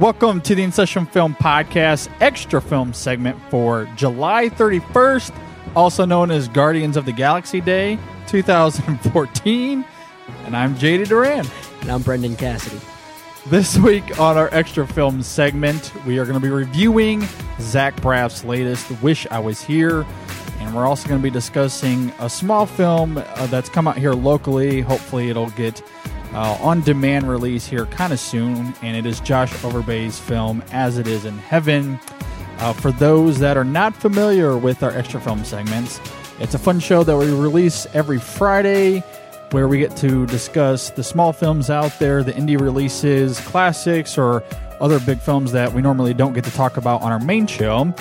Welcome to the In Session Film Podcast extra film segment for July 31st, also known as Guardians of the Galaxy Day 2014. And I'm JD Duran. And I'm Brendan Cassidy. This week on our extra film segment, we are going to be reviewing Zach Braff's latest Wish I Was Here. And we're also going to be discussing a small film uh, that's come out here locally. Hopefully, it'll get uh, on demand release here kind of soon. And it is Josh Overbay's film, As It Is in Heaven. Uh, for those that are not familiar with our extra film segments, it's a fun show that we release every Friday where we get to discuss the small films out there, the indie releases, classics, or other big films that we normally don't get to talk about on our main show.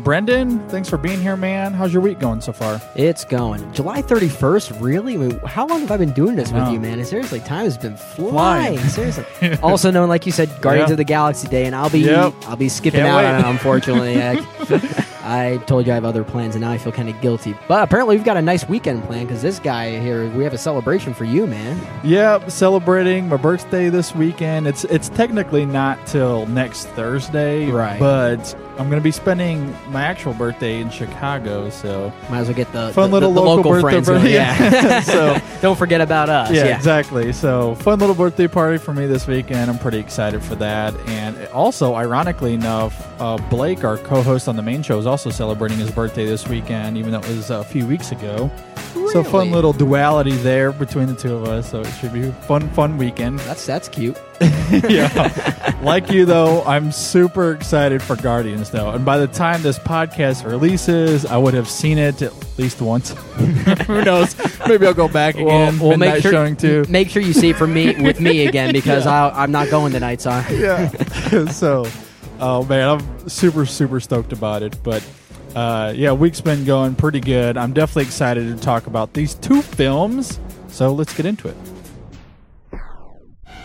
Brendan, thanks for being here, man. How's your week going so far? It's going. July 31st, really? I mean, how long have I been doing this with you, man? Seriously, time has been Flying. flying. Seriously. also known, like you said, Guardians Yeah. of the Galaxy Day, and I'll be Yep. I'll be skipping Can't out wait. on it, unfortunately. I, I told you I have other plans, and now I feel kind of guilty. But apparently, we've got a nice weekend plan because this guy here, we have a celebration for you, man. Yep, celebrating my birthday this weekend. It's it's technically not till next Thursday, Right. But I'm going to be spending my actual birthday in Chicago, so Might as well get the Fun the, little the, the local local, birthday friends. party. Yeah. So- don't forget about us. yeah, Yeah, exactly. So fun little birthday party for me this weekend. I'm pretty excited for that. And also, ironically enough, uh, Blake, our co-host on the main show, is also celebrating his birthday this weekend, even though it was a few weeks ago. So fun little duality there between the two of us. So it should be a fun, fun weekend. That's that's cute. yeah. Like you though, I'm super excited for Guardians though. And by the time this podcast releases, I would have seen it at least once. Who knows? Maybe I'll go back again. We'll make sure showing too. make sure you see it for me with me again because I'll, I'm not going tonight, son. yeah. so, oh man, I'm super super stoked about it. But uh, yeah, week's been going pretty good. I'm definitely excited to talk about these two films. So let's get into it.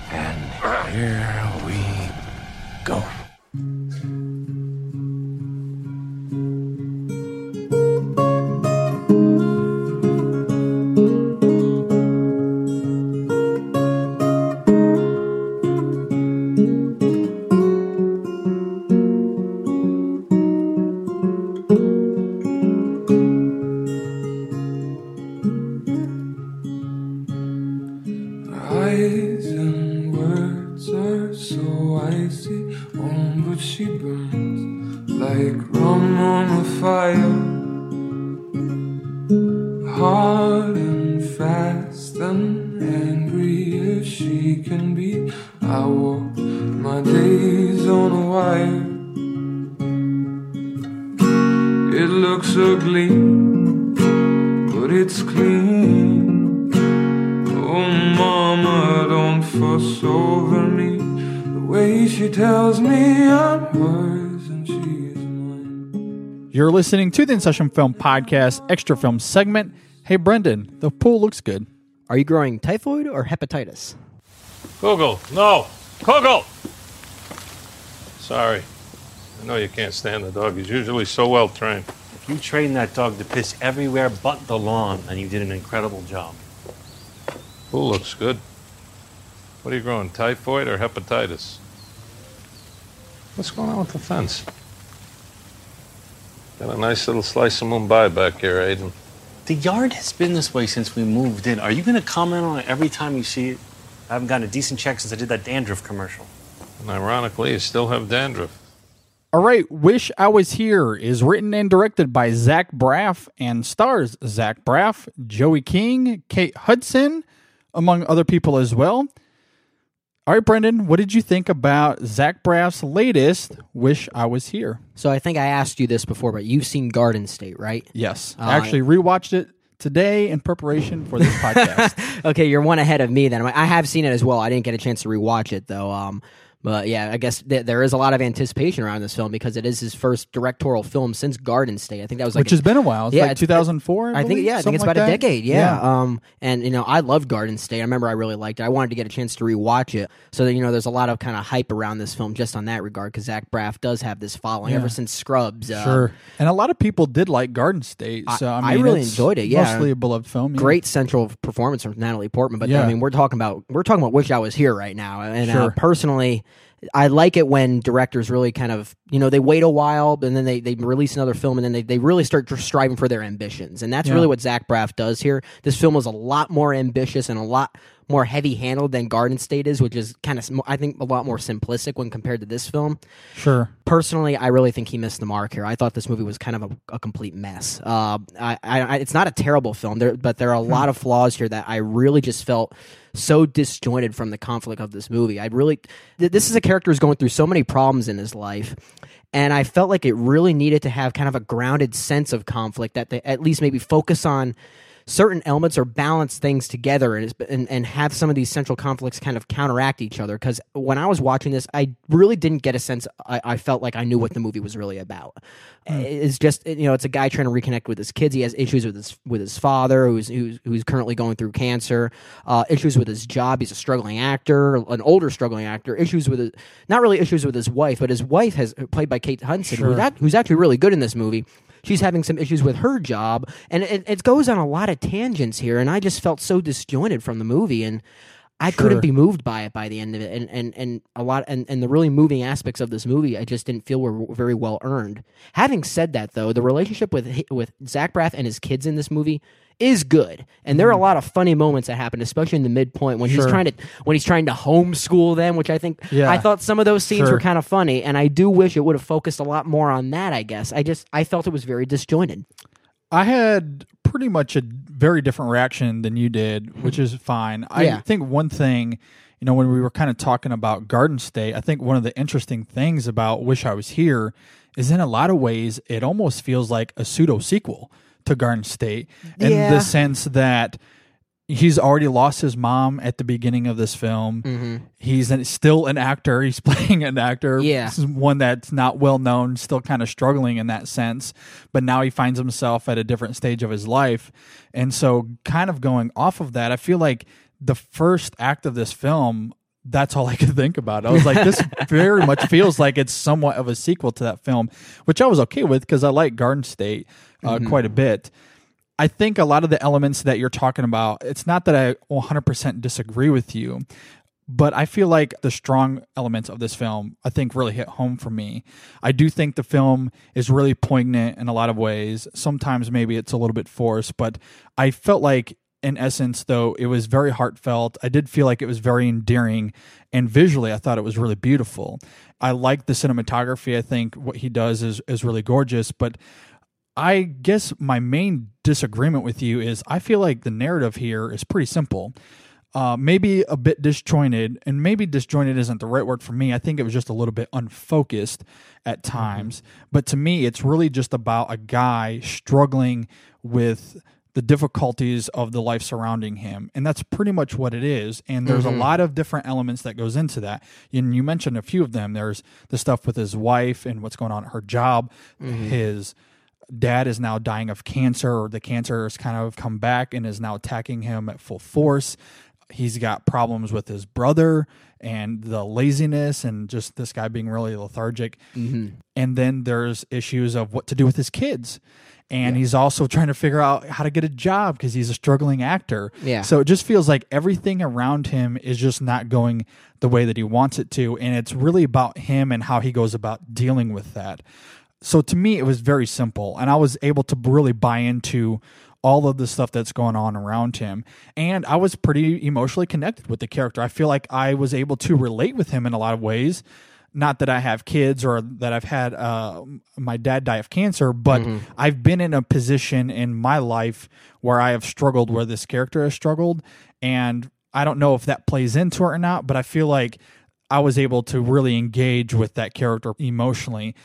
And here we go. Listening to the In Session Film Podcast Extra Film segment. Hey Brendan, the pool looks good. Are you growing typhoid or hepatitis? Google, no. Google! Sorry. I know you can't stand the dog. He's usually so well trained. You trained that dog to piss everywhere but the lawn, and you did an incredible job. Pool looks good. What are you growing, typhoid or hepatitis? What's going on with the fence? Got a nice little slice of Mumbai back here, Aidan. The yard has been this way since we moved in. Are you going to comment on it every time you see it? I haven't gotten a decent check since I did that dandruff commercial. And ironically, you still have dandruff. All right, Wish I Was Here is written and directed by Zach Braff and stars Zach Braff, Joey King, Kate Hudson, among other people as well. All right, Brendan, what did you think about Zach Braff's latest "Wish I Was Here"? So I think I asked you this before, but you've seen Garden State, right? Yes, Uh, I actually rewatched it today in preparation for this podcast. okay, you're one ahead of me then. I have seen it as well. I didn't get a chance to rewatch it though. Um, but yeah, I guess th- there is a lot of anticipation around this film because it is his first directorial film since Garden State. I think that was like Which has been a while. It's Yeah, like it's- 2004. I, I think yeah, I think it's like about a decade. Yeah. Um, and you know, I love Garden State. I remember I really liked it. I wanted to get a chance to rewatch it. So that you know, there's a lot of kind of hype around this film just on that regard because Zach Braff does have this following Yeah. ever since Scrubs. Uh, Sure. And a lot of people did like Garden State. I- So I, I mean, really enjoyed it, yeah. mostly a beloved film. yeah. Great central performance from Natalie Portman, but Yeah. I mean, we're talking about we're talking about Wish I Was Here right now, and uh, personally, I like it when directors really kind of you know they wait a while and then they, they release another film and then they, they really start striving for their ambitions, and that's Yeah. really what Zach Braff does here. This film is a lot more ambitious and a lot more heavy handled than Garden State is, which is kind of I think a lot more simplistic when compared to this film Sure. personally, I really think he missed the mark here. I thought this movie was kind of a, a complete mess. Uh, I, I, it's not a terrible film, there, but there are a lot of flaws here that I really just felt so disjointed from the conflict of this movie. I really, th- this is a character who's going through so many problems in his life. And I felt like it really needed to have kind of a grounded sense of conflict that they at least maybe focus on certain elements or balance things together and, and and have some of these central conflicts kind of counteract each other. Because when i was watching this i really didn't get a sense I, I felt like i knew what the movie was really about. It's just you know it's a guy trying to reconnect with his kids. He has issues with his with his father who's who's, who's currently going through cancer uh, issues with his job. He's a struggling actor an older struggling actor issues with his not really issues with his wife but his wife has played by kate hudson who's, act, who's actually really good in this movie she's having some issues with her job. And it, it goes on a lot of tangents here and i just felt so disjointed from the movie and i couldn't be moved by it by the end of it. And and, and a lot and, and the really moving aspects of this movie i just didn't feel were very well earned. Having said that though the relationship with with zach braff and his kids in this movie is good and there are a lot of funny moments that happen especially in the midpoint when he's Mm-hmm. Trying to when he's trying to homeschool them which i think Yeah. i thought some of those scenes Sure. were kind of funny and i do wish it would have focused a lot more on that i guess i just i felt it was very disjointed I had pretty much a very different reaction than you did, which is fine. I Yeah. think one thing, you know, when we were kind of talking about Garden State, I think one of the interesting things about Wish I Was Here is in a lot of ways it almost feels like a pseudo sequel to Garden State in Yeah. the sense that he's already lost his mom at the beginning of this film. Mm-hmm. He's an, still an actor. He's playing an actor. Yeah. One that's not well known, still kind of struggling in that sense. But now he finds himself at a different stage of his life. And so, kind of going off of that, I feel like the first act of this film, that's all I could think about. I was like, this very much feels like it's somewhat of a sequel to that film, which I was okay with because I like Garden State uh, quite a bit. I think a lot of the elements that you're talking about, it's not that I 100% disagree with you, but I feel like the strong elements of this film, I think, really hit home for me. I do think the film is really poignant in a lot of ways. Sometimes maybe it's a little bit forced, but I felt like, in essence, though, it was very heartfelt. I did feel like it was very endearing, and visually, I thought it was really beautiful. I like the cinematography. I think what he does is is really gorgeous, but I guess my main disagreement with you is I feel like the narrative here is pretty simple. Uh, maybe a bit disjointed, and maybe disjointed isn't the right word for me. I think it was just a little bit unfocused at mm-hmm. times. But to me, it's really just about a guy struggling with the difficulties of the life surrounding him. And that's pretty much what it is. And there's a mm-hmm. lot of different elements that goes into that. And you mentioned a few of them. There's the stuff with his wife and what's going on at her job mm-hmm. his dad is now dying of cancer or the cancer has kind of come back and is now attacking him at full force. He's got problems with his brother and the laziness and just this guy being really lethargic. Mm-hmm. And then there's issues of what to do with his kids. And he's also trying to figure out how to get a job because he's a struggling actor. Yeah. so it just feels like everything around him is just not going the way that he wants it to. And it's really about him and how he goes about dealing with that so to me it was very simple and i was able to really buy into all of the stuff that's going on around him and i was pretty emotionally connected with the character. I feel like i was able to relate with him in a lot of ways. Not that i have kids or that i've had uh, my dad die of cancer but i've been in a position in my life where i have struggled where this character has struggled and I don't know if that plays into it or not, but I feel like I was able to really engage with that character emotionally.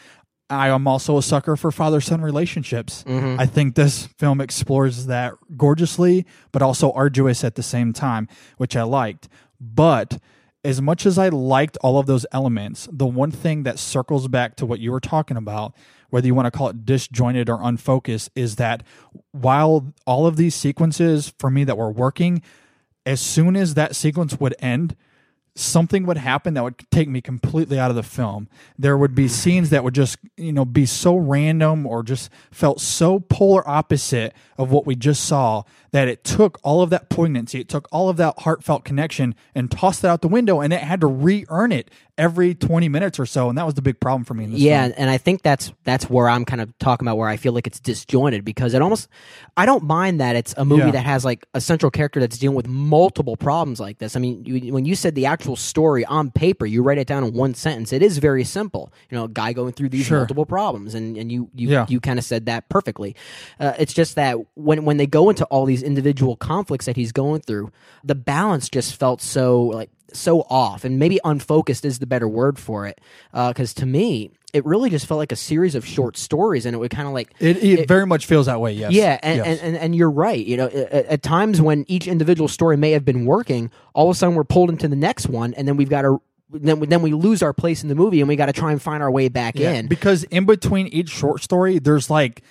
I am also a sucker for father son relationships. Mm-hmm. I think this film explores that gorgeously, but also arduous at the same time, which I liked. But as much as I liked all of those elements, the one thing that circles back to what you were talking about, whether you want to call it disjointed or unfocused, is that while all of these sequences for me that were working, as soon as that sequence would end, something would happen that would take me completely out of the film. There would be scenes that would just, you know, be so random or just felt so polar opposite of what we just saw that it took all of that poignancy, it took all of that heartfelt connection and tossed it out the window and it had to re-earn it every 20 minutes or so and that was the big problem for me in this yeah film. and i think that's that's where i'm kind of talking about where i feel like it's disjointed because it almost i don't mind that it's a movie Yeah. that has like a central character that's dealing with multiple problems like this i mean you, when you said the actual story on paper you write it down in one sentence it is very simple you know a guy going through these Sure. multiple problems and and you you, Yeah. you kind of said that perfectly uh, it's just that when when they go into all these individual conflicts that he's going through the balance just felt so like so off and maybe unfocused is the better word for it uh, because to me it really just felt like a series of short stories and it would kind of like It, it, very much feels that way, yes. yeah, and, Yes. and, and, and you're right. You know, at, at times when each individual story may have been working, all of a sudden we're pulled into the next one, and then we've got to then we- then we lose our place in the movie, and we got to try and find our way back Yeah, in. because in between each short story there's like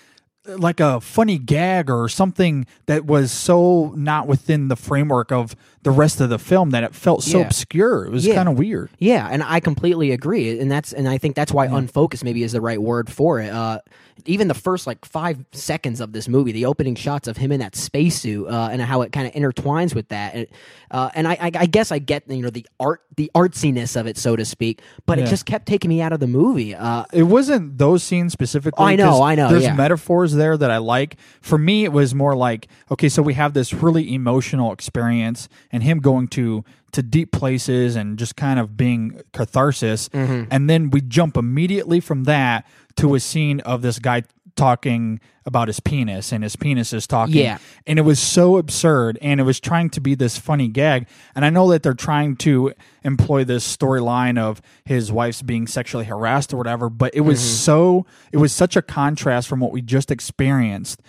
like a funny gag or something that was so not within the framework of the rest of the film that it felt so Yeah. obscure it was Yeah. kind of weird Yeah, and I completely agree, and that's and I think that's why unfocused maybe is the right word for it. Uh, even the first like five seconds of this movie, the opening shots of him in that spacesuit, uh, and how it kind of intertwines with that, and, uh, and I, I, I guess I get you know the art, the artsiness of it, so to speak, but Yeah. it just kept taking me out of the movie. Uh, it wasn't those scenes specifically I know, I know, there's yeah. metaphors there that i like for me it was more like okay so we have this really emotional experience and him going to to deep places and just kind of being catharsis. Mm-hmm. and then we jump immediately from that to a scene of this guy talking about his penis and his penis is talking. Yeah. and it was so absurd and it was trying to be this funny gag. And i know that they're trying to employ this storyline of his wife's being sexually harassed or whatever but it was so it was such a contrast from what we just experienced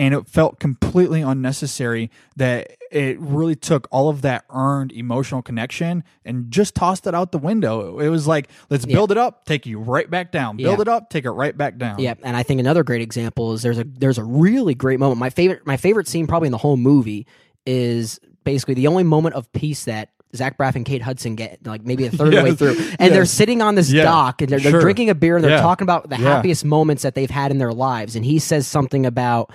and it felt completely unnecessary that it really took all of that earned emotional connection and just tossed it out the window it was like let's build it up take you right back down build Yeah. it up take it right back down Yeah, and I think another great example is there's a there's a really great moment. My favorite my favorite scene probably in the whole movie is basically the only moment of peace that Zach Braff and Kate Hudson get like maybe a third of the way through, and they're sitting on this Yeah, dock and they're, they're sure. drinking a beer and they're Yeah. talking about the Yeah. happiest moments that they've had in their lives. And he says something about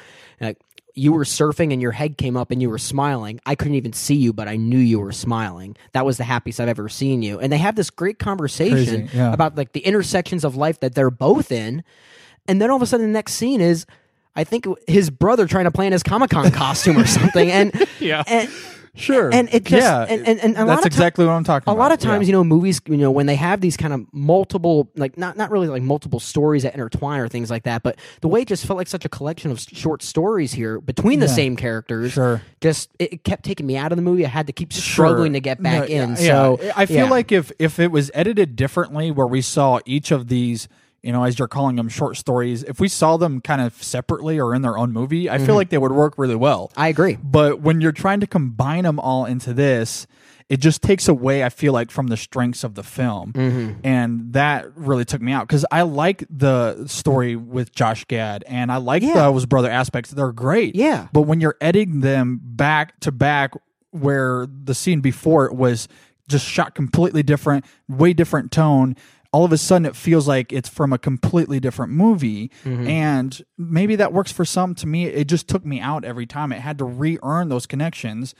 you were surfing and your head came up and you were smiling. I couldn't even see you, but I knew you were smiling. That was the happiest I've ever seen you. And they have this great conversation Crazy, yeah. about like the intersections of life that they're both in. And then all of a sudden, the next scene is, I think his brother trying to play in his Comic Con costume or something. And Yeah. and, sure and it just yeah and, and, and a that's lot of exactly what i'm talking about. a about lot of times, Yeah. you know, movies, you know, when they have these kind of multiple, like not not really like multiple stories that intertwine or things like that, but the way it just felt like such a collection of short stories here between the Yeah. same characters, Sure. just it, it kept taking me out of the movie. I had to keep struggling to get back No, in. yeah, so. I feel like if if it was edited differently, where we saw each of these, you know, as you're calling them short stories, if we saw them kind of separately or in their own movie, I feel like they would work really well. Mm-hmm. I agree. But when you're trying to combine them all into this, it just takes away, I feel like, from the strengths of the film. Mm-hmm. And that really took me out because I like the story with Josh Gad and I like Yeah. those brother aspects. They're great. Yeah. But when you're editing them back to back, where the scene before it was just shot completely different, way different tone. All of a sudden, it feels like it's from a completely different movie, mm-hmm. and maybe that works for some. To me, it just took me out every time. It had to re-earn those connections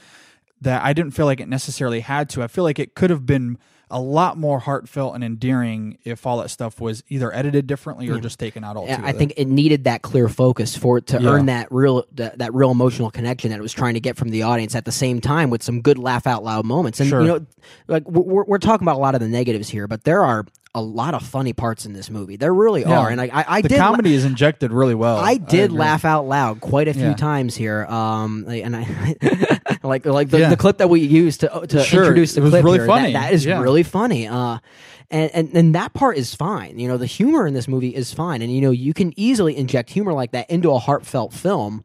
that I didn't feel like it necessarily had to. I feel like it could have been a lot more heartfelt and endearing if all that stuff was either edited differently or mm. just taken out Yeah, altogether. I think it needed that clear focus for it to Yeah. earn that real that, that real emotional connection that it was trying to get from the audience at the same time with some good laugh out loud moments. And Sure. you know, like we're we're talking about a lot of the negatives here, but there are a lot of funny parts in this movie. There really Yeah. are, and I, I, I the did. la- comedy is injected really well. I did agree. laugh out loud quite a few Yeah. times here, um, and I like like the, Yeah. the clip that we used to to Sure, introduce the it was clip really here, funny. That, that is really funny. Uh, and, and and that part is fine. You know, the humor in this movie is fine, and you know you can easily inject humor like that into a heartfelt film.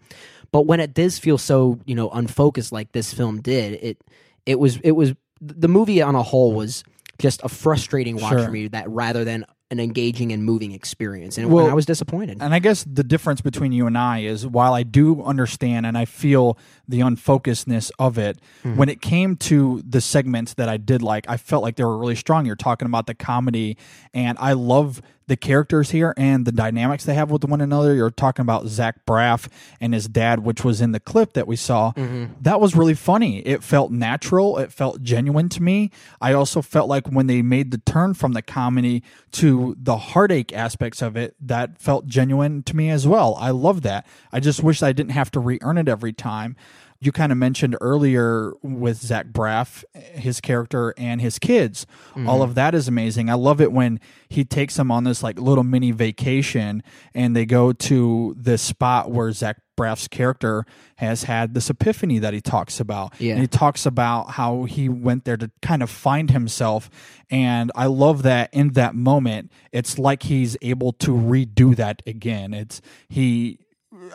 But when it does feel so you know unfocused like this film did, it it was it was the movie on a whole was just a frustrating watch Sure. for me. That rather than an engaging and moving experience, and, Well, I was disappointed. And I guess the difference between you and I is while I do understand and I feel the unfocusedness of it, Mm-hmm. when it came to the segments that I did like, I felt like they were really strong. You're talking about the comedy, and I love the characters here and the dynamics they have with one another. You're talking about Zach Braff and his dad, which was in the clip that we saw. Mm-hmm. That was really funny. It felt natural. It felt genuine to me. I also felt like when they made the turn from the comedy to the heartache aspects of it, that felt genuine to me as well. I love that. I just wish I didn't have to re earn it every time. You kind of mentioned earlier with Zach Braff, his character and his kids. All mm-hmm. of that is amazing. I love it when he takes them on this like little mini vacation and they go to this spot where Zach Braff's character has had this epiphany that he talks about. Yeah. And he talks about how he went there to kind of find himself. And I love that in that moment, it's like he's able to redo that again. It's he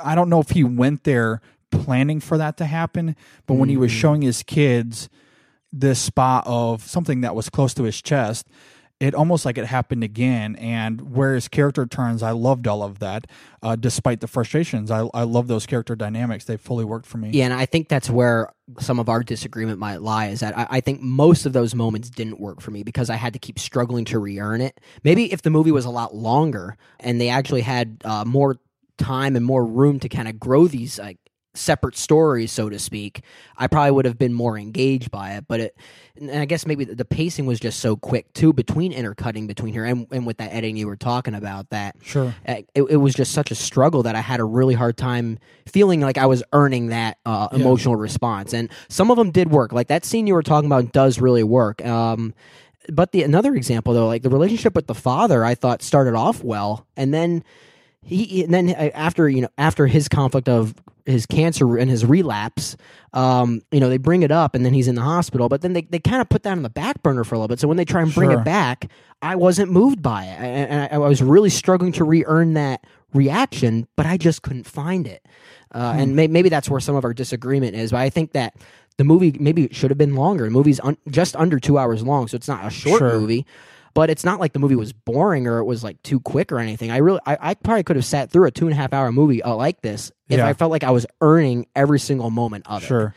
I don't know if he went there planning for that to happen, but when he was showing his kids this spot of something that was close to his chest, it almost like it happened again. And where his character turns, I loved all of that, uh, despite the frustrations. I, I love those character dynamics. They fully worked for me. Yeah, and I think that's where some of our disagreement might lie. Is that I, I think most of those moments didn't work for me because I had to keep struggling to re-earn it. Maybe if the movie was a lot longer and they actually had uh, more time and more room to kind of grow these like separate stories, so to speak, I probably would have been more engaged by it. But it, and I guess maybe the pacing was just so quick too between intercutting between here and, and with that editing you were talking about that Sure. uh, it, it was just such a struggle that I had a really hard time feeling like I was earning that uh, emotional response. And some of them did work. Like that scene you were talking about does really work. Um, but the another example though, like the relationship with the father, I thought started off well, and then he and then uh, after you know after his conflict of his cancer and his relapse um you know they bring it up and then he's in the hospital but then they, they kind of put that on the back burner for a little bit so when they try and bring Sure. it back i wasn't moved by it and I, I was really struggling to re-earn that reaction but i just couldn't find it uh, Hmm. and may, maybe that's where some of our disagreement is but i think that the movie maybe it should have been longer the movie's un- just under two hours long so it's not a short Sure. movie but it's not like the movie was boring or it was like too quick or anything. I really, I, I probably could have sat through a two and a half hour movie uh, like this if Yeah. I felt like I was earning every single moment of it. Sure.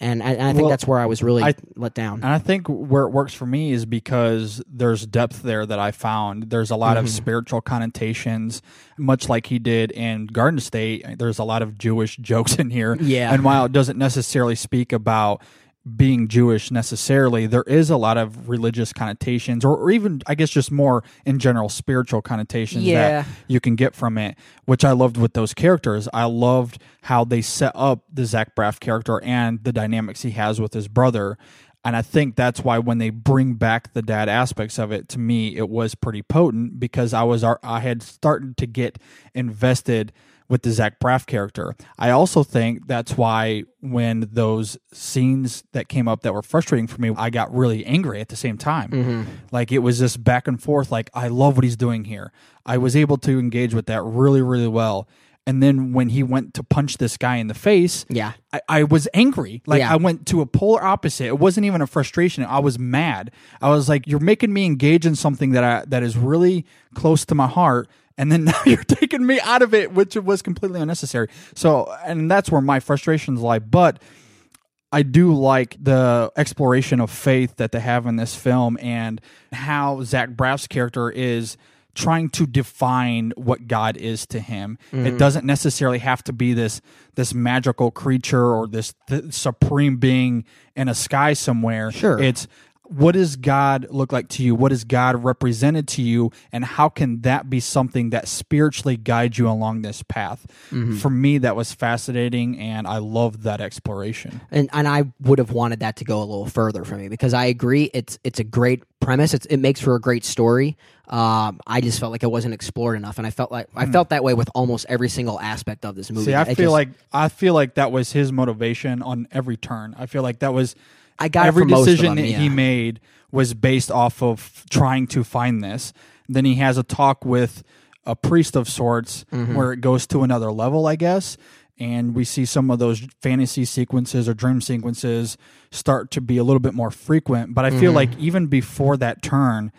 And I, and I think Well, that's where I was really I- let down. And I think where it works for me is because there's depth there that I found. There's a lot of spiritual connotations, much like he did in Garden State. There's a lot of Jewish jokes in here. Yeah. And while it doesn't necessarily speak about being Jewish necessarily, there is a lot of religious connotations, or, or even, I guess, just more in general spiritual connotations Yeah. that you can get from it, which I loved with those characters. I loved how they set up the Zach Braff character and the dynamics he has with his brother. And I think that's why when they bring back the dad aspects of it, to me, it was pretty potent because I was I had started to get invested with the Zach Braff character. I also think that's why when those scenes that came up that were frustrating for me, I got really angry at the same time. Mm-hmm. Like it was just back and forth. Like I love what he's doing here. I was able to engage with that really, really well. And then when he went to punch this guy in the face, Yeah. I, I was angry. Like Yeah. I went to a polar opposite. It wasn't even a frustration. I was mad. I was like, "You're making me engage in something that I that is really close to my heart." And then now you're taking me out of it, which was completely unnecessary. So, and that's where my frustrations lie. But I do like the exploration of faith that they have in this film and how Zach Braff's character is trying to define what God is to him. Mm-hmm. It doesn't necessarily have to be this this magical creature or this th- supreme being in a sky somewhere. Sure. It's what does God look like to you? What is God represented to you? And how can that be something that spiritually guides you along this path? For me, that was fascinating, and I loved that exploration. and and I would have wanted that to go a little further for me because I agree it's it's a great premise. It's, it makes for a great story. Um, I just felt like it wasn't explored enough, and I felt like I felt that way with almost every single aspect of this movie. Hmm. See, I It feel just- like I feel like that was his motivation on every turn. I feel like that was I got every from most of decision them, that he made was based off of trying to find this. Then he has a talk with a priest of sorts Mm-hmm. where it goes to another level, I guess. And we see some of those fantasy sequences or dream sequences start to be a little bit more frequent. But I feel Mm-hmm. like even before that turn,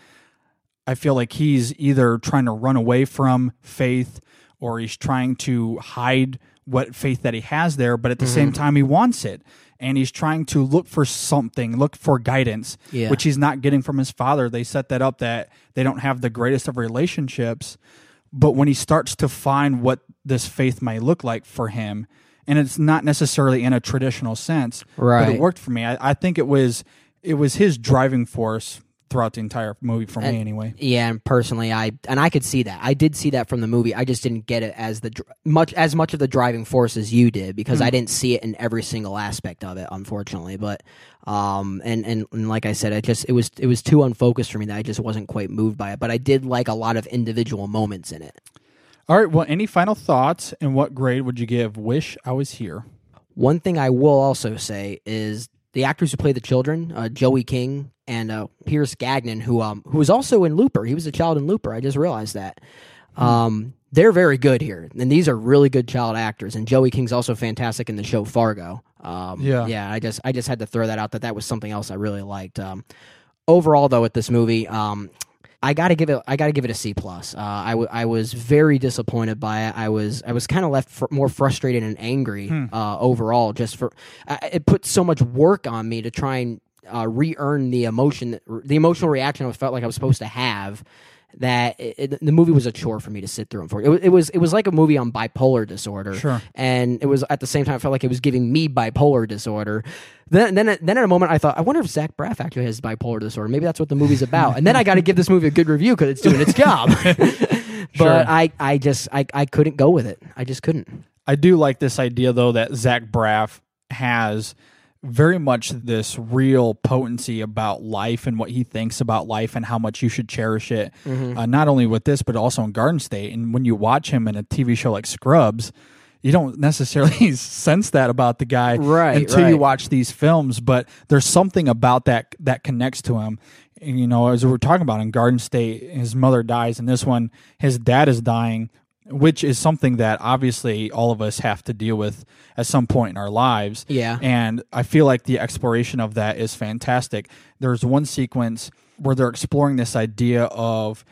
I feel like he's either trying to run away from faith or he's trying to hide what faith that he has there, but at the Mm-hmm. same time, he wants it. And he's trying to look for something, look for guidance, Yeah. which he's not getting from his father. They set that up that they don't have the greatest of relationships. But when he starts to find what this faith might look like for him, and it's not necessarily in a traditional sense, but Right. it worked for me. I, I think it was it was his driving force throughout the entire movie for me, anyway. Yeah, and personally, I and I could see that. I did see that from the movie. I just didn't get it as the much as much of the driving force as you did because Hmm. I didn't see it in every single aspect of it, unfortunately. But um, and, and and like I said, it just it was it was too unfocused for me that I just wasn't quite moved by it. But I did like a lot of individual moments in it. All right. Well, any final thoughts and what grade would you give Wish I Was Here? One thing I will also say is the actors who play the children, uh, Joey King and uh, Pierce Gagnon, who um who was also in Looper. He was a child in Looper. I just realized that. Um, they're very good here, and these are really good child actors. And Joey King's also fantastic in the show Fargo. Um, Yeah. yeah. I just I just had to throw that out that that was something else I really liked. Um, overall, though, with this movie, um, I gotta give it. I gotta give it a C plus. Uh, I, w- I was very disappointed by it. I was I was kind of left fr- more frustrated and angry uh, overall. Just for I it put so much work on me to try and uh, re-earn the emotion, the emotional reaction I felt like I was supposed to have. That it, the movie was a chore for me to sit through. And for it, it was it was like a movie on bipolar disorder. Sure. and it was at the same time I felt like it was giving me bipolar disorder. Then then then at a moment I thought I wonder if Zach Braff actually has bipolar disorder. Maybe that's what the movie's about. And then I got to give this movie a good review because it's doing its job. but Sure. I I just I I couldn't go with it. I just couldn't. I do like this idea though that Zach Braff has very much this real potency about life and what he thinks about life and how much you should cherish it. Uh, not only with this, but also in Garden State. And when you watch him in a TV show like Scrubs, you don't necessarily sense that about the guy Right, until you watch these films. But there's something about that that connects to him. And, you know, as we were talking about in Garden State, his mother dies, and this one, his dad is dying which is something that obviously all of us have to deal with at some point in our lives. Yeah. And I feel like the exploration of that is fantastic. There's one sequence where they're exploring this idea of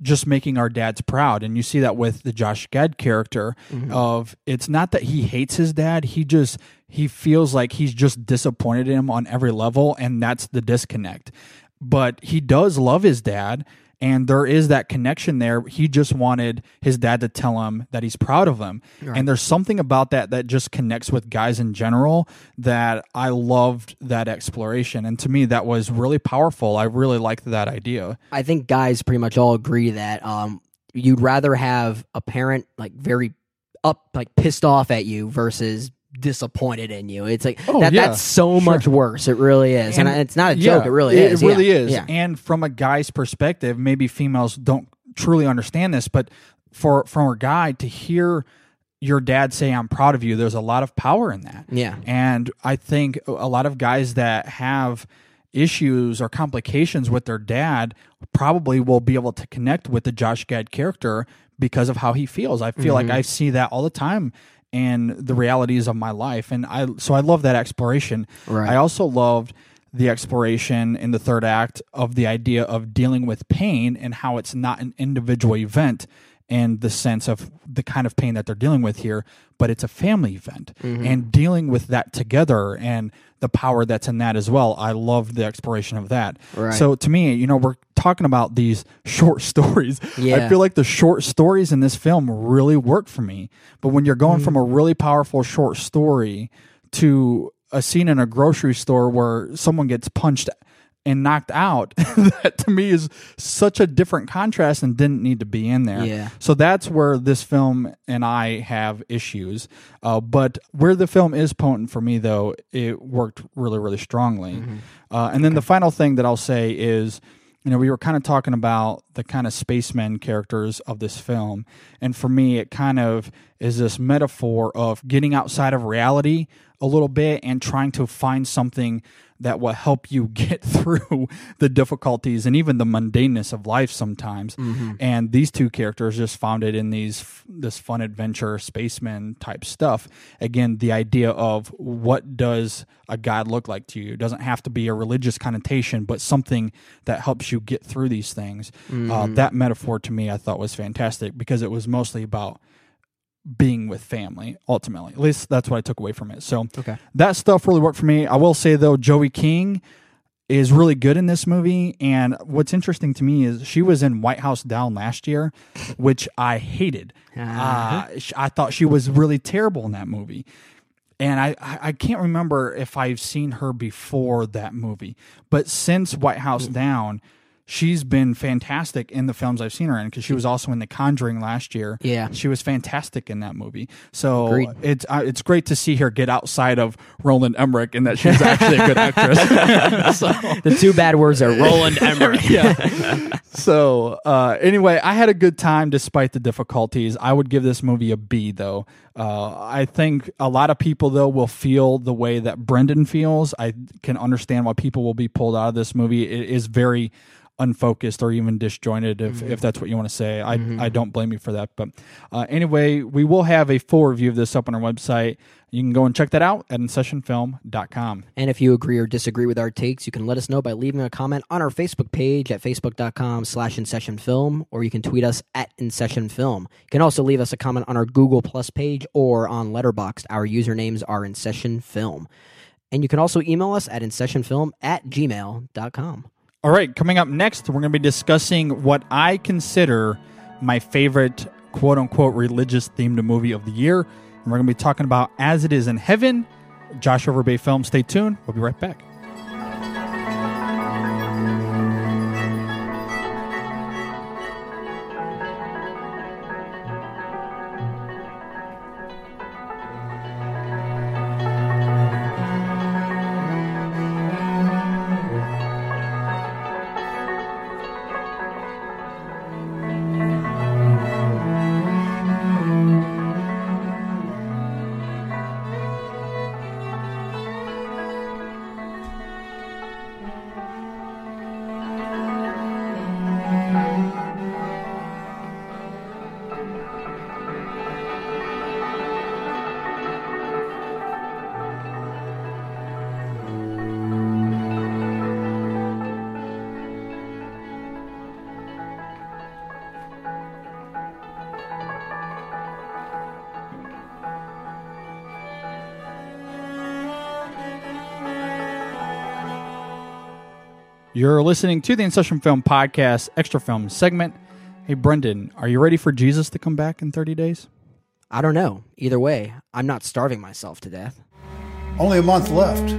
just making our dads proud and you see that with the Josh Gad character mm-hmm. of it's not that he hates his dad he just he feels like he's just disappointed him on every level and that's the disconnect but he does love his dad and there is that connection there. He just wanted his dad to tell him that he's proud of him. And there's something about that that just connects with guys in general that i loved that exploration. And to me that was really powerful. I really liked that idea. I think guys pretty much all agree that um, you'd rather have a parent like very up, like pissed off at you versus disappointed in you. It's like Oh, that, yeah, that's so sure. much worse. It really is, and, And- it's not a yeah, joke. It really is. It really Yeah. is. And from a guy's perspective, maybe females don't truly understand this, but for from a guy to hear your dad say I'm proud of you, there's a lot of power in that. Yeah. And I think a lot of guys that have issues or complications with their dad probably will be able to connect with the Josh Gad character because of how he feels. I feel Mm-hmm. like I see that all the time in the realities of my life and I so I love that exploration. Right. I also loved the exploration in the third act of the idea of dealing with pain and how it's not an individual event and the sense of the kind of pain that they're dealing with here, but it's a family event mm-hmm. and dealing with that together and the power that's in that as well. I love the exploration of that. Right. So to me, you know, we're talking about these short stories. I feel like the short stories in this film really work for me. But when you're going from mm. a really powerful short story to a scene in a grocery store where someone gets punched and knocked out that to me is such a different contrast and didn't need to be in there. Yeah. So that's where this film and I have issues. Uh, but where the film is potent for me, though, it worked really, really strongly. Uh, and then the final thing that I'll say is, you know, we were kind of talking about the kind of spacemen characters of this film. And for me, it kind of is this metaphor of getting outside of reality a little bit and trying to find something that will help you get through the difficulties and even the mundaneness of life sometimes. And these two characters just found it in these this fun adventure spaceman type stuff. Again, the idea of what does a god look like to you? It doesn't have to be a religious connotation, but something that helps you get through these things. Uh, that metaphor to me, I thought was fantastic because it was mostly about being with family ultimately. At least that's what i took away from it. So Okay. that stuff really worked for me. I will say though joey king is really good in this movie. And what's interesting to me is she was in white house down last year which i hated. Uh, sh- i thought she was really terrible in that movie. And I, I I can't remember if I've seen her before that movie, but since White House Down, she's been fantastic in the films I've seen her in because she was also in The Conjuring last year. Yeah. she was fantastic in that movie. So Agreed. it's uh, it's great to see her get outside of Roland Emmerich and that she's actually a good actress. so, The two bad words are Roland Emmerich. yeah. So uh, anyway, I had a good time despite the difficulties. I would give this movie a B though. Uh, I think a lot of people though will feel the way that Brendan feels. I can understand why people will be pulled out of this movie. It is very unfocused or even disjointed if, if that's what you want to say I, I don't blame you for that but uh, anyway we will have a full review of this up on our website you can go and check that out at insessionfilm.com And if you agree or disagree with our takes, you can let us know by leaving a comment on our Facebook page at facebook.com slash InSessionFilm, or you can tweet us at InSessionFilm. You can also leave us a comment on our Google Plus page or on Letterboxd. Our usernames are InSessionFilm. And you can also email us at InSessionFilm at gmail.com. All right, coming up next, we're going to be discussing what I consider my favorite quote unquote religious themed movie of the year. And we're going to be talking about As It Is in Heaven, Josh Overbay film. Stay tuned. We'll be right back. You're listening to the In Session Film Podcast Extra Film segment. Hey, Brendan, are you ready for Jesus to come back in 30 days? I don't know. Either way, I'm not starving myself to death. Only a month left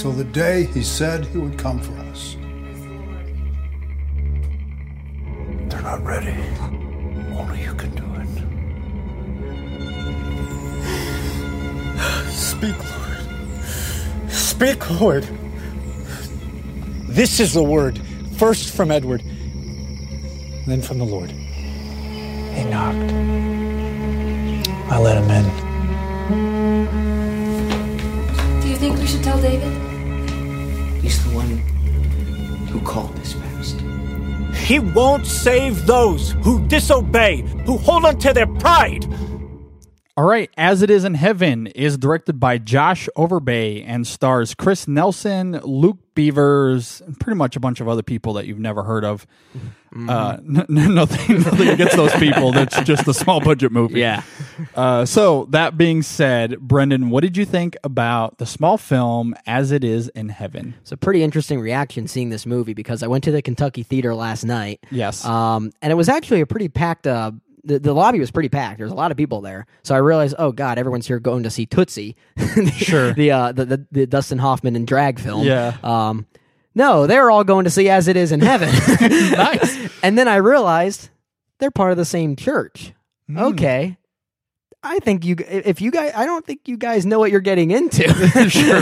till the day he said he would come for us. They're not ready. Only you can do it. Speak, Lord. Speak, Lord. This is the word, first from Edward, then from the Lord. He knocked. I let him in. Do you think we should tell David? He's the one who called this fast. He won't save those who disobey, who hold on to their pride. All right, As It Is in Heaven is directed by Josh Overbay and stars Chris Nelson, Luke Beavers, and pretty much a bunch of other people that you've never heard of. Uh, n- n- nothing, nothing against those people. That's just a small budget movie. Yeah. Uh, so that being said, Brendan, what did you think about the small film As It Is in Heaven? It's a pretty interesting reaction seeing this movie because I went to the Kentucky Theater last night. Yes. Um, and it was actually a pretty packed. Uh, the, the lobby was pretty packed. There's a lot of people there. So I realized, oh god, everyone's here going to see Tootsie. Sure. the, uh, the the the Dustin Hoffman and drag film. Yeah. Um, No, they're all going to see as it is in heaven. nice. And then I realized they're part of the same church. Hmm. Okay. I think you if you guys I don't think you guys know what you're getting into. Sure.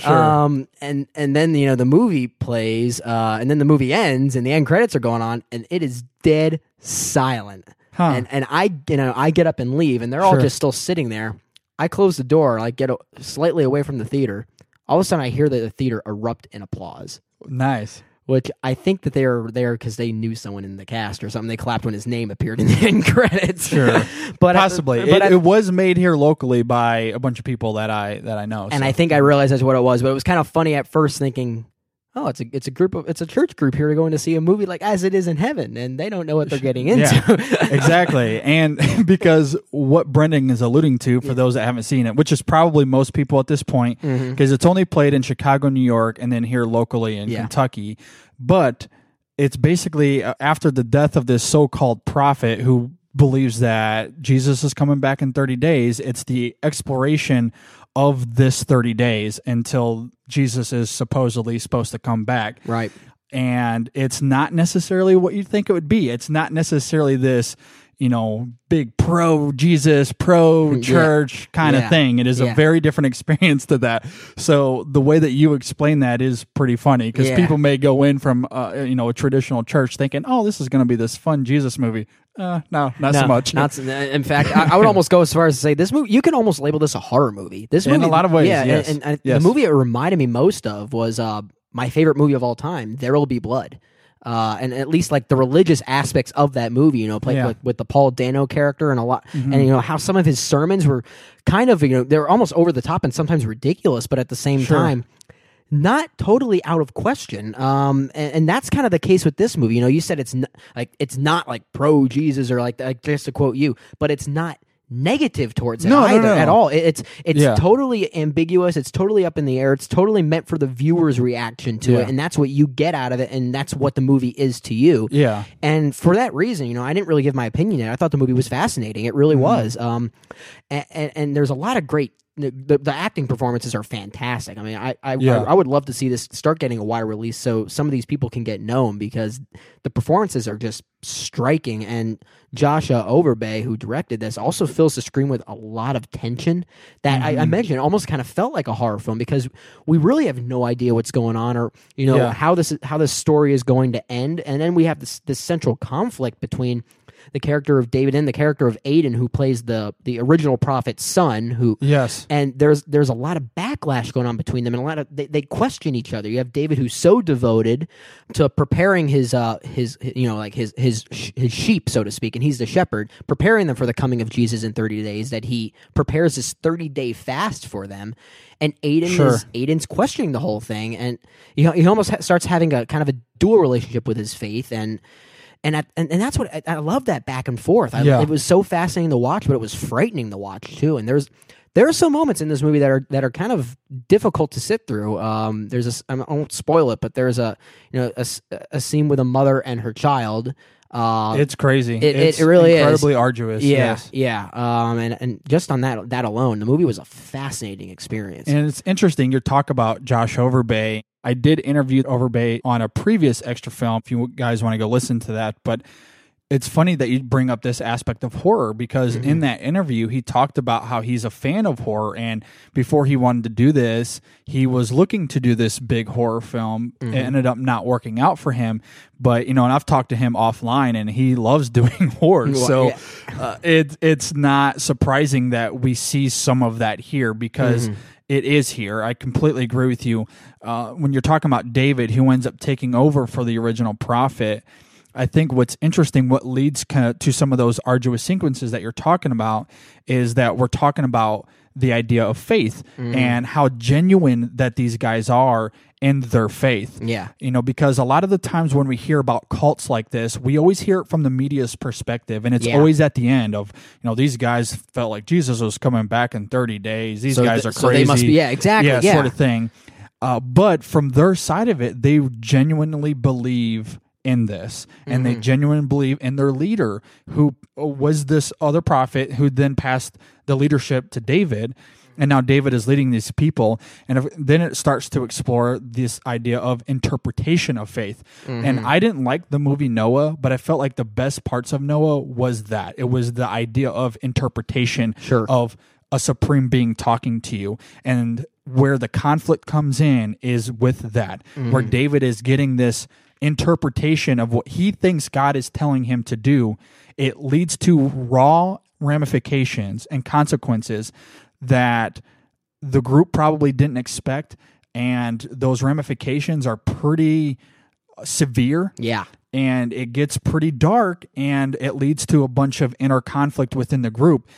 Sure. Um and and then you know the movie plays uh and then the movie ends and the end credits are going on and it is dead silent. Huh. And and I you know I get up and leave and they're all Sure. just still sitting there. I close the door, like get a, slightly away from the theater. All of a sudden I hear the theater erupt in applause nice. Which I think that they were there because they knew someone in the cast or something. They clapped when his name appeared in the end credits. Sure. but I- Possibly. but it, I- it was made here locally by a bunch of people that I that I know. and so. I think I realized that's what it was. But it was kind of funny at first, thinking, "Oh, it's a it's a group of it's a church group here going to see a movie like as it is in heaven, and they don't know what they're getting into." Yeah, exactly. And because what Brendan is alluding to, for those that haven't seen it, which is probably most people at this point, because Mm-hmm. it's only played in Chicago, New York, and then here locally in Yeah. Kentucky. But it's basically uh, after the death of this so called prophet who believes that Jesus is coming back in 30 days, it's the exploration of this 30 days until Jesus is supposedly supposed to come back right. and it's not necessarily what you think it would be. It's not necessarily this, you know, big pro Jesus, pro church kind Yeah. of thing. It is Yeah. a very different experience to that. So the way that you explain that is pretty funny because people may go in from, uh, you know, a traditional church thinking, oh, this is going to be this fun Jesus movie. Uh, no, not so much. Not so- in fact, I, I would almost go as far as to say this movie. You can almost label this a horror movie. This movie, In a lot of ways, yeah. yes. And, and Yes. the movie it reminded me most of was uh, my favorite movie of all time, There Will Be Blood. Uh, and at least like the religious aspects of that movie, you know, like, Yeah. like with the Paul Dano character and a lot, Mm-hmm. and you know how some of his sermons were kind of, you know, they were almost over the top and sometimes ridiculous, but at the same Sure. time, not totally out of question. Um, and, and that's kind of the case with this movie. You know, you said it's n- like it's not like pro Jesus or like, like just to quote you, but it's not negative towards it No, no, either no. at all. It- it's it's Yeah. totally ambiguous. It's totally up in the air. It's totally meant for the viewer's reaction to Yeah. it, and that's what you get out of it, and that's what the movie is to you. Yeah. And for that reason, you know, I didn't really give my opinion. I thought the movie was fascinating. It really Mm-hmm. was. Um, and, and, and there's a lot of great. The, the acting performances are fantastic. I mean, I I, Yeah. I I would love to see this start getting a wide release so some of these people can get known because the performances are just striking. And Joshua Overbay, who directed this, also fills the screen with a lot of tension that I, I Mm-hmm. mentioned almost kind of felt like a horror film because we really have no idea what's going on or you know Yeah. how this how this story is going to end. And then we have this this central conflict between the character of David and the character of Aidan, who plays the the original prophet's son, who Yes. and there's there's a lot of backlash going on between them and a lot of they, they question each other you have david who's so devoted to preparing his uh his you know like his his his sheep so to speak and he's the shepherd preparing them for the coming of jesus in 30 days that he prepares this 30 day fast for them and aidan Sure. is aidan's questioning the whole thing and he, he almost ha- starts having a kind of a dual relationship with his faith and and, at, and and that's what I, I love that back and forth. I, Yeah. It was so fascinating to watch, but it was frightening to watch too. And there's there are some moments in this movie that are that are kind of difficult to sit through. Um, there's a I won't spoil it, but there's a you know a, a scene with a mother and her child. Uh, It's crazy. it, it's it really incredibly is arduous. Yeah, yes. yeah. Um, and and just on that that alone, the movie was a fascinating experience. And it's interesting. You talk about Josh Overbay. I did interview Overbay on a previous extra film. If you guys want to go listen to that, but it's funny that you bring up this aspect of horror because Mm-hmm. in that interview he talked about how he's a fan of horror and before he wanted to do this he was looking to do this big horror film Mm-hmm. it ended up not working out for him but you know and I've talked to him offline and he loves doing horror Well, so yeah. uh, it it's not surprising that we see some of that here because Mm-hmm. It is here. I completely agree with you. Uh, when you're talking about David, who ends up taking over for the original prophet, I think what's interesting, what leads kind of to some of those arduous sequences that you're talking about, is that we're talking about the idea of faith Mm-hmm. and how genuine that these guys are in their faith. Yeah. You know, because a lot of the times when we hear about cults like this, we always hear it from the media's perspective. And it's Yeah. always at the end of, you know, these guys felt like Jesus was coming back in 30 days. These So guys th- are so crazy. they must be- yeah, exactly, Yeah, yeah. sort of thing. Uh, but from their side of it, they genuinely believe in this and they Mm-hmm. genuinely believe in their leader who uh, was this other prophet who then passed the leadership to David and now David is leading these people, and if, then it starts to explore this idea of interpretation of faith. And Mhm. I didn't like the movie Noah, but I felt like the best parts of Noah was that it was the idea of interpretation Sure. of a supreme being talking to you, and where the conflict comes in is with that, where Mhm. David is getting this interpretation of what he thinks God is telling him to do, it leads to raw ramifications and consequences that the group probably didn't expect. And those ramifications are pretty severe. Yeah. And it gets pretty dark and it leads to a bunch of inner conflict within the group.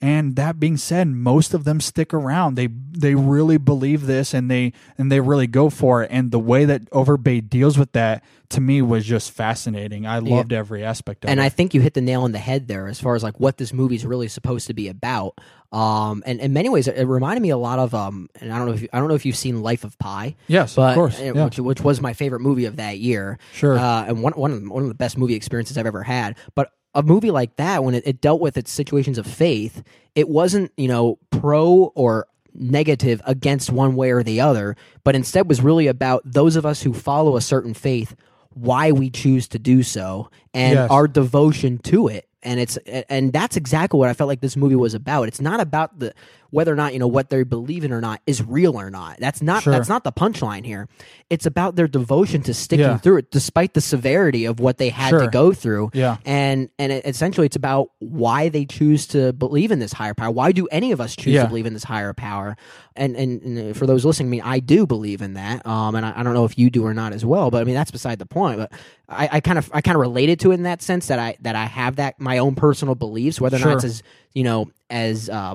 And that being said, most of them stick around. They they really believe this and they and they really go for it. And the way that Overbay deals with that to me was just fascinating. I Yeah. loved every aspect of it. and. I think you hit the nail on the head there as far as like what this movie's really supposed to be about. Um, and in many ways, it, it reminded me a lot of um, and I don't know if you, I don't know if you've seen Life of Pi. Yes, of course, yeah. which, which was my favorite movie of that year. Sure. uh, and one one of the, one of the best movie experiences I've ever had. But a movie like that, when it, it dealt with its situations of faith, it wasn't you know pro or negative against one way or the other, but instead was really about those of us who follow a certain faith, why we choose to do so, and Yes. our devotion to it. And it's and that's exactly what I felt like this movie was about. It's not about the whether or not you know what they believe in or not is real or not. That's not Sure. that's not the punchline here. It's about their devotion to sticking Yeah. through it, despite the severity of what they had to go through. Yeah. and and it, essentially, it's about why they choose to believe in this higher power. Why do any of us choose Yeah. to believe in this higher power? And, and and for those listening to me, I do believe in that. Um, and I, I don't know if you do or not as well. But I mean, that's beside the point. But I, I kind of I kind of related to it in that sense that I that I have that my own personal beliefs, whether or Sure. not it's as you know as uh,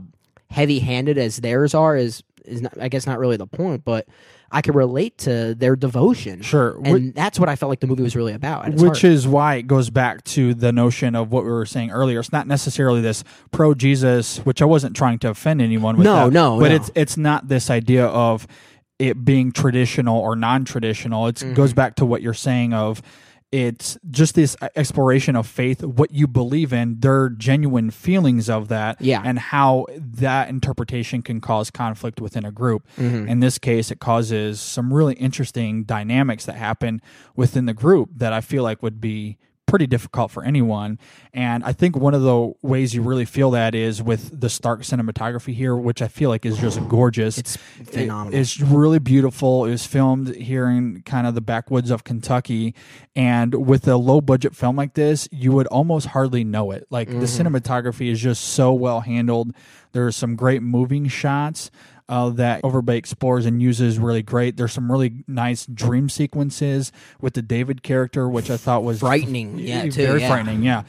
heavy handed as theirs are is is not, I guess not really the point, but I can relate to their devotion. Sure. and that's what I felt like the movie was really about. Which heart. is why it goes back to the notion of what we were saying earlier. It's not necessarily this pro Jesus, which I wasn't trying to offend anyone with. No, that, no, but no. it's it's not this idea of it being traditional or non-traditional. It Mm-hmm. goes back to what you're saying of it's just this exploration of faith, what you believe in, their genuine feelings of that, Yeah. and how that interpretation can cause conflict within a group. Mhm. In this case, it causes some really interesting dynamics that happen within the group that I feel like would be pretty difficult for anyone. And I think one of the ways you really feel that is with the Stark cinematography here, which I feel like is just gorgeous. It's phenomenal. It- it's really beautiful. It was filmed here in kind of the backwoods of Kentucky. And with a low budget film like this, you would almost hardly know it. Like the Mhm. cinematography is just so well handled. There are some great moving shots uh, that Overbay explores and uses really great. There's some really nice dream sequences with the David character, which I thought was Frightening, yeah, too, very yeah. frightening, yeah.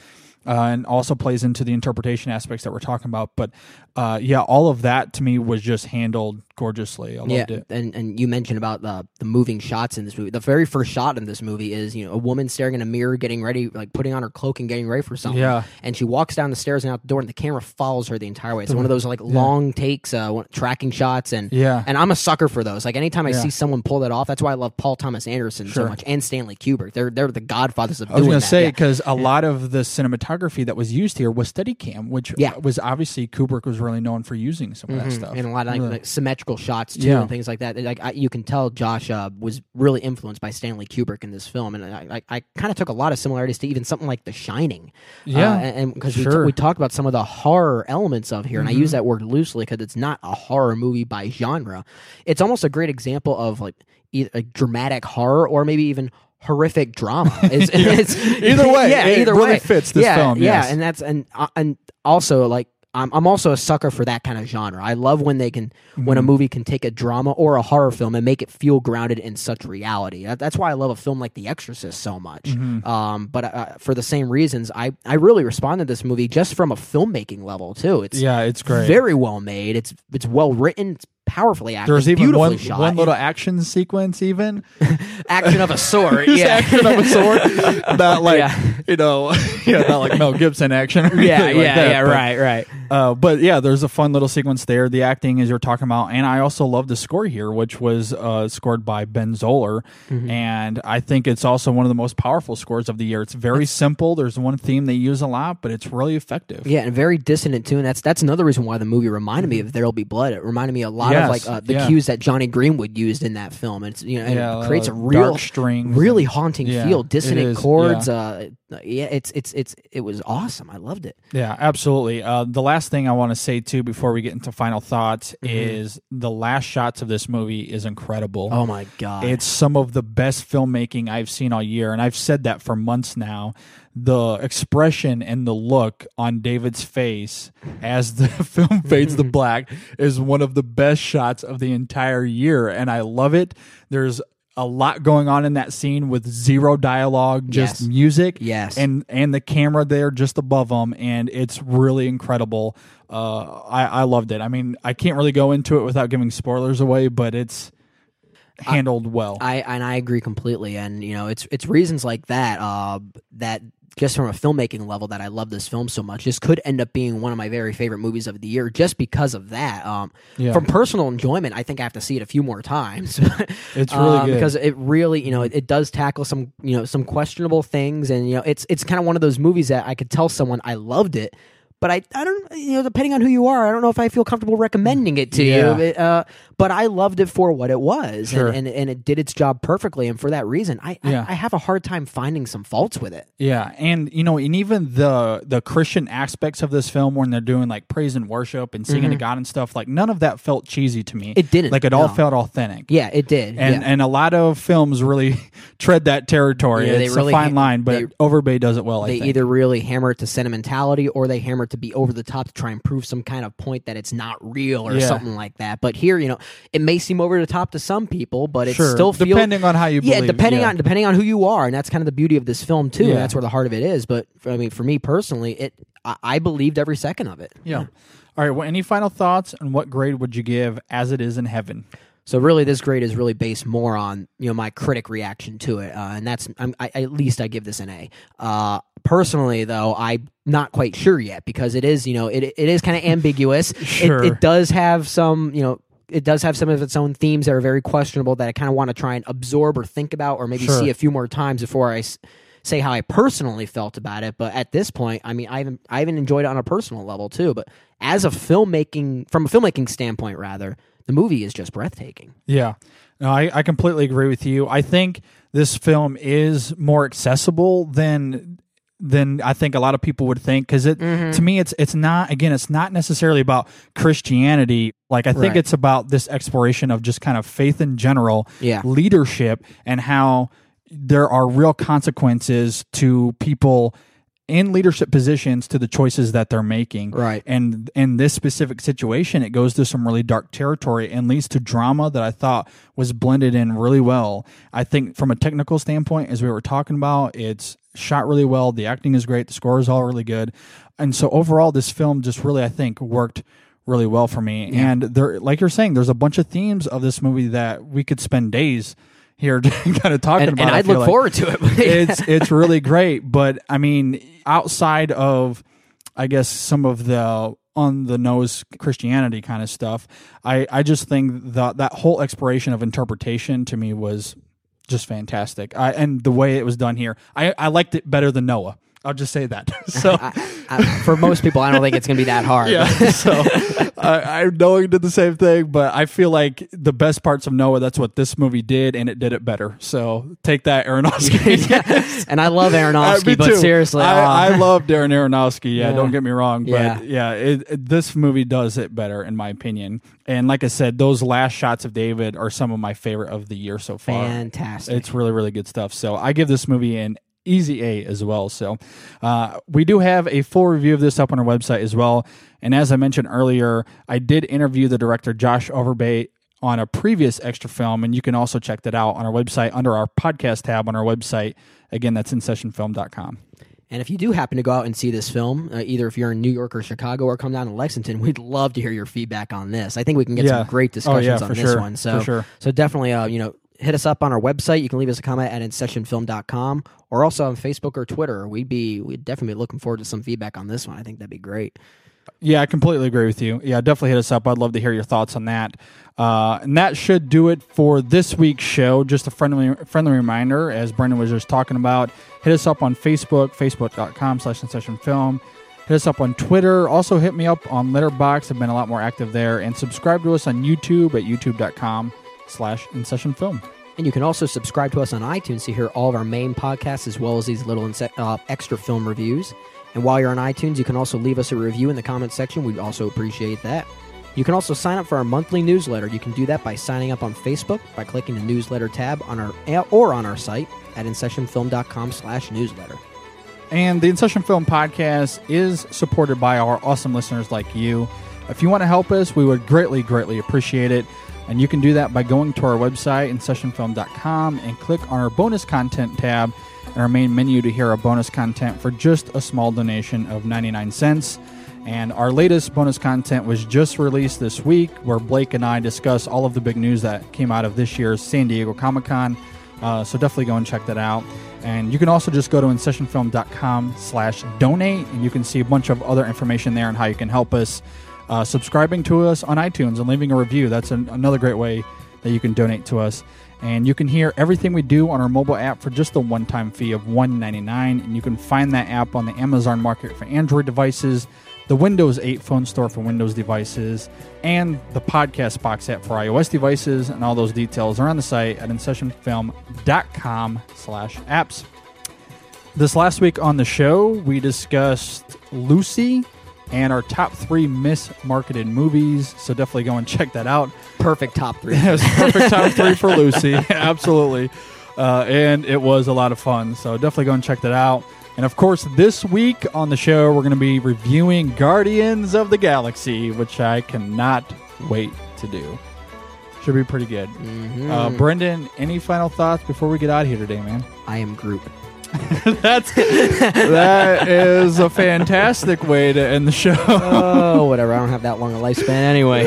Uh, and also plays into the interpretation aspects that we're talking about. But uh, yeah, all of that to me was just handled gorgeously. I loved yeah, it. and and you mentioned about the the moving shots in this movie. The very first shot in this movie is you know a woman staring in a mirror, getting ready, like putting on her cloak and getting ready for something. Yeah. and she walks down the stairs and out the door, and the camera follows her the entire way. It's one of those like long takes, uh, one- tracking shots, and Yeah. and I'm a sucker for those. Like anytime I Yeah. see someone pull that off, that's why I love Paul Thomas Anderson Sure. so much and Stanley Kubrick. They're they're the godfathers of I was doing going that. to say yeah. because a lot of the cinematography that was used here was Steadicam, which Yeah. was obviously Kubrick was really known for using some of that Mhm. stuff. and a lot of like, Really. like, symmetrical shots too, Yeah. and things like that. Like I, you can tell, Josh uh, was really influenced by Stanley Kubrick in this film, and I, I, I kind of took a lot of similarities to even something like The Shining. Yeah, uh, and because we, t- we talked about some of the horror elements of here, and I use Mhm. that word loosely because it's not a horror movie by genre. It's almost a great example of like either a dramatic horror or maybe even horrific drama. It's, Yeah. it's- Either way, yeah, it either really way fits this yeah, film, Yeah, and that's and uh, and also like I'm I'm also a sucker for that kind of genre. I love when they can when a Mhm. movie can take a drama or a horror film and make it feel grounded in such reality. That, that's why I love a film like The Exorcist so much. Mhm. Um, but uh, for the same reasons, I I really responded to this movie just from a filmmaking level too. It's Yeah, it's great. very well made. It's it's well written. It's powerfully acted. There's even beautifully one shot. one little action sequence, even action of a sword. Yeah, action of a sword, not like Yeah. you know, yeah, not like Mel Gibson action. Yeah, like yeah, that, yeah, but- right, right. Uh, but yeah, there's a fun little sequence there. The acting, as you're talking about, and I also love the score here, which was uh, scored by Ben Zoller, Mm-hmm. and I think it's also one of the most powerful scores of the year. It's very simple. There's one theme they use a lot, but it's really effective. Yeah, and very dissonant too, and that's that's another reason why the movie reminded me of There'll Be Blood. It reminded me a lot Yes, of like uh, the yeah. cues that Jonny Greenwood used in that film. It's you know, and Yeah, it creates a real dark strings really haunting feel, dissonant chords. yeah. Uh, yeah, it's it's it's it was awesome. I loved it. Yeah, absolutely. Uh, the last thing I want to say too before we get into final thoughts Mm-hmm. is the last shots of this movie is incredible. Oh my god, It's some of the best filmmaking I've seen all year, and I've said that for months now. The expression and the look on David's face as the film fades to black is one of the best shots of the entire year, and I love it. There's a lot going on in that scene with zero dialogue, just Yes. music, Yes. and and the camera there just above them, and it's really incredible. Uh, I I loved it. I mean, I can't really go into it without giving spoilers away, but it's handled well. I and I agree completely. And you know, it's it's reasons like that uh, that just from a filmmaking level that I love this film so much. This could end up being one of my very favorite movies of the year just because of that. Um, Yeah. From personal enjoyment, I think I have to see it a few more times. It's really Um, good. because it really, you know, it, it does tackle some, you know, some questionable things, and you know, it's it's kind of one of those movies that I could tell someone I loved it. But I, I don't, you know, depending on who you are, I don't know if I feel comfortable recommending it to Yeah. you. It, uh, but I loved it for what it was, Sure. and, and and it did its job perfectly. And for that reason, I, Yeah. I I have a hard time finding some faults with it. Yeah, and you know, and even the the Christian aspects of this film when they're doing like praise and worship and singing to God and stuff, like none of that felt cheesy to me. Mm-hmm. It didn't, Like it all no. felt authentic. Yeah, it did. And yeah. and a lot of films really tread that territory. Yeah, it's really a fine ha- line, but they- Overbay does it well. I they either really hammer it to sentimentality or they hammer it to be over the top to try and prove some kind of point that it's not real or Yeah. something like that. But here, you know, it may seem over the top to some people, but it Sure, still feels depending on how you yeah, believe, depending yeah. on depending on who you are, and that's kind of the beauty of this film too. Yeah. That's where the heart of it is. But for, I mean, for me personally, it I, I believed every second of it. yeah. All right. Well, any final thoughts and what grade would you give as it is in heaven? So really, this grade is really based more on you know my critic reaction to it, uh, and that's I'm, I, at least I give this an A. Uh, personally, though, I'm not quite sure yet because it is you know it it is kind of ambiguous. Sure. It, it does have some you know. It does have some of its own themes that are very questionable that I kind of want to try and absorb or think about or maybe Sure. see a few more times before I s- say how I personally felt about it. But at this point, I mean, I even I even enjoyed it on a personal level too. But as a filmmaking, from a filmmaking standpoint, rather, the movie is just breathtaking. Yeah. No, I, I completely agree with you. I think this film is more accessible than than I think a lot of people would think because it Mm-hmm. to me it's it's not again it's not necessarily about Christianity like I think Right. it's about this exploration of just kind of faith in general Yeah. leadership and how there are real consequences to people in leadership positions to the choices that they're making Right. and in this specific situation it goes to some really dark territory and leads to drama that i thought was blended in really well i think from a technical standpoint as we were talking about it's shot really well. The acting is great. The score is all really good. And so overall this film just really i think worked really well for me. And there like you're saying there's a bunch of themes of this movie that we could spend days here kind of talking And- about and I I'd look like. forward to it. it's it's really great. But i mean outside of i guess some of the on the nose christianity kind of stuff i i just think that that whole exploration of interpretation to me was just fantastic. I, and the way it was done here i i liked it better than noah. I'll just say that. So for most people, I don't think it's going to be that hard. yeah. So I, I know he did the same thing, but I feel like the best parts of Noah, that's what this movie did, and it did it better. So take that, Aronofsky. and I love Uh, Aronofsky, me but seriously, I, uh, I love Darren Aronofsky. Yeah, Yeah. don't get me wrong, but Yeah. yeah, it, it- this movie does it better in my opinion. And like I said, those last shots of David are some of my favorite of the year so far. fantastic. It's really, really good stuff. So I give this movie an easy A as well. So uh, we do have a full review of this up on our website as well. And as I mentioned earlier, I did interview the director Josh Overbay on a previous extra film, and you can also check that out on our website under our podcast tab on our website. Again, that's insessionfilm.com. And if you do happen to go out and see this film, uh, either if you're in New York or Chicago or come down to Lexington, we'd love to hear your feedback on this. I think we can get Yeah. some great Oh, discussions yeah, on this sure. one. So, sure. so definitely, uh, you know, hit us up on our website. You can leave us a comment at InSessionFilm.com or also on Facebook or Twitter. We'd be we'd definitely be looking forward to some feedback on this one. I think that'd be great. Yeah, I completely agree with you. Yeah, definitely hit us up. I'd love to hear your thoughts on that. Uh, and that should do it for this week's show. Just a friendly friendly reminder, as Brendan was just talking about, hit us up on Facebook, facebook.com slash session. Hit us up on Twitter. Also hit me up on Letterboxd. I've been a lot more active there. And subscribe to us on YouTube at youtube.com slash in session film. And you can also subscribe to us on iTunes to hear all of our main podcasts as well as these little inse- uh, extra film reviews. And while you're on iTunes, you can also leave us a review in the comments section. We'd also appreciate that. You can also sign up for our monthly newsletter. You can do that by signing up on Facebook by clicking the newsletter tab on our or on our site at insessionfilm.com slash newsletter. And the In Session Film podcast is supported by our awesome listeners like you. If you want to help us, we would greatly, greatly appreciate it. And you can do that by going to our website, InSessionFilm.com, and click on our bonus content tab in our main menu to hear our bonus content for just a small donation of 99 cents. And our latest bonus content was just released this week, where Blake and I discuss all of the big news that came out of this year's San Diego Comic Con. Uh, so definitely go and check that out. And you can also just go to InSessionFilm.com slash donate, and you can see a bunch of other information there on how you can help us. Uh, subscribing to us on iTunes and leaving a review. That's an, another great way that you can donate to us. And you can hear everything we do on our mobile app for just a one time fee of $1.99. And you can find that app on the Amazon market for Android devices, the Windows 8 phone store for Windows devices, and the Podcast Box app for iOS devices. And all those details are on the site at InSessionFilm.com slash apps. This last week on the show, we discussed Lucy and our top three mismarketed movies. So definitely go and check that out. Perfect top three. Yes, perfect top three for Lucy. Absolutely. Uh, and it was a lot of fun. So definitely go and check that out. And of course, this week on the show, we're going to be reviewing Guardians of the Galaxy, which I cannot wait to do. Should be pretty good. Uh, Brendan, any final thoughts before we get out of here today, man? I am Groot. That's that is a fantastic way to end the show. oh, whatever. I don't have that long a lifespan anyway.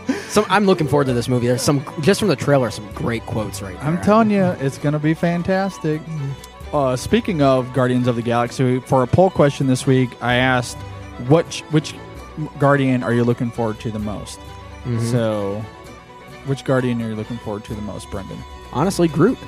So I'm looking forward to this movie. There's some just from the trailer, some great quotes right there. I'm telling you, it's going to be fantastic. Uh, speaking of Guardians of the Galaxy, for a poll question this week, I asked which which Guardian are you looking forward to the most? Mhm. So, which Guardian are you looking forward to the most, Brendan? Honestly, Groot.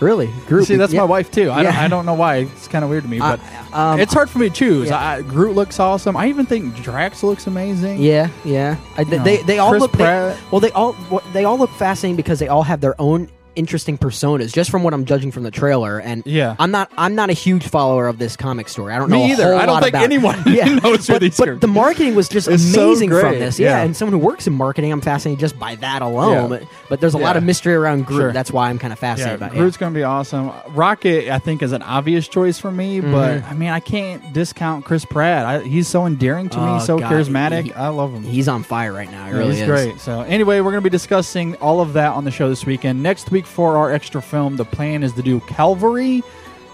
Really, Groot. See, that's Yeah. my wife too. I, don't, I don't know why. It's kind of weird to me, but um, it's hard for me to choose. yeah. I, Groot looks awesome. I even think Drax looks amazing. Yeah, yeah. I, You know, they they all Chris look they- well. They all they all look fascinating because they all have their own interesting personas. Just from what I'm judging from the trailer, and Yeah. I'm not I'm not a huge follower of this comic story. I don't Me know either. I don't think anyone yeah. knows who but, these but are. the marketing was just It's so amazing from this. Yeah. yeah. and someone who works in marketing, I'm fascinated just by that alone. Yeah. But, but there's a lot of mystery around Groot. Sure. That's why I'm kind of fascinated about it. Groot's going to be awesome. Rocket, I think, is an obvious choice for me, mm-hmm. but I mean, I can't discount Chris Pratt. I, he's so endearing to Oh, me, so God. charismatic. He- I love him. He's on fire right now. He really he's is. great. So anyway, we're going to be discussing all of that on the show this weekend. Next week for our extra film, the plan is to do Calvary,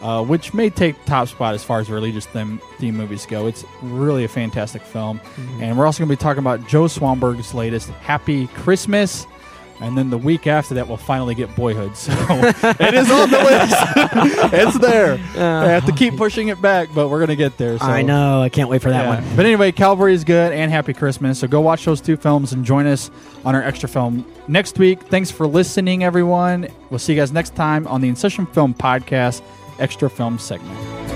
uh, which may take top spot as far as religious theme, theme movies go. It's really a fantastic film, Mm-hmm. and we're also going to be talking about Joe Swanberg's latest Happy Christmas. And then the week after that, we'll finally get Boyhood. So it is on the list. it's there. I have to keep uh-huh. pushing it back, but we're going to get there. So. I know. I can't wait for that Yeah. one. But anyway, Calvary is good and Happy Christmas. So go watch those two films and join us on our extra film next week. Thanks for listening, everyone. We'll see you guys next time on the In Session Film Podcast Extra Film segment.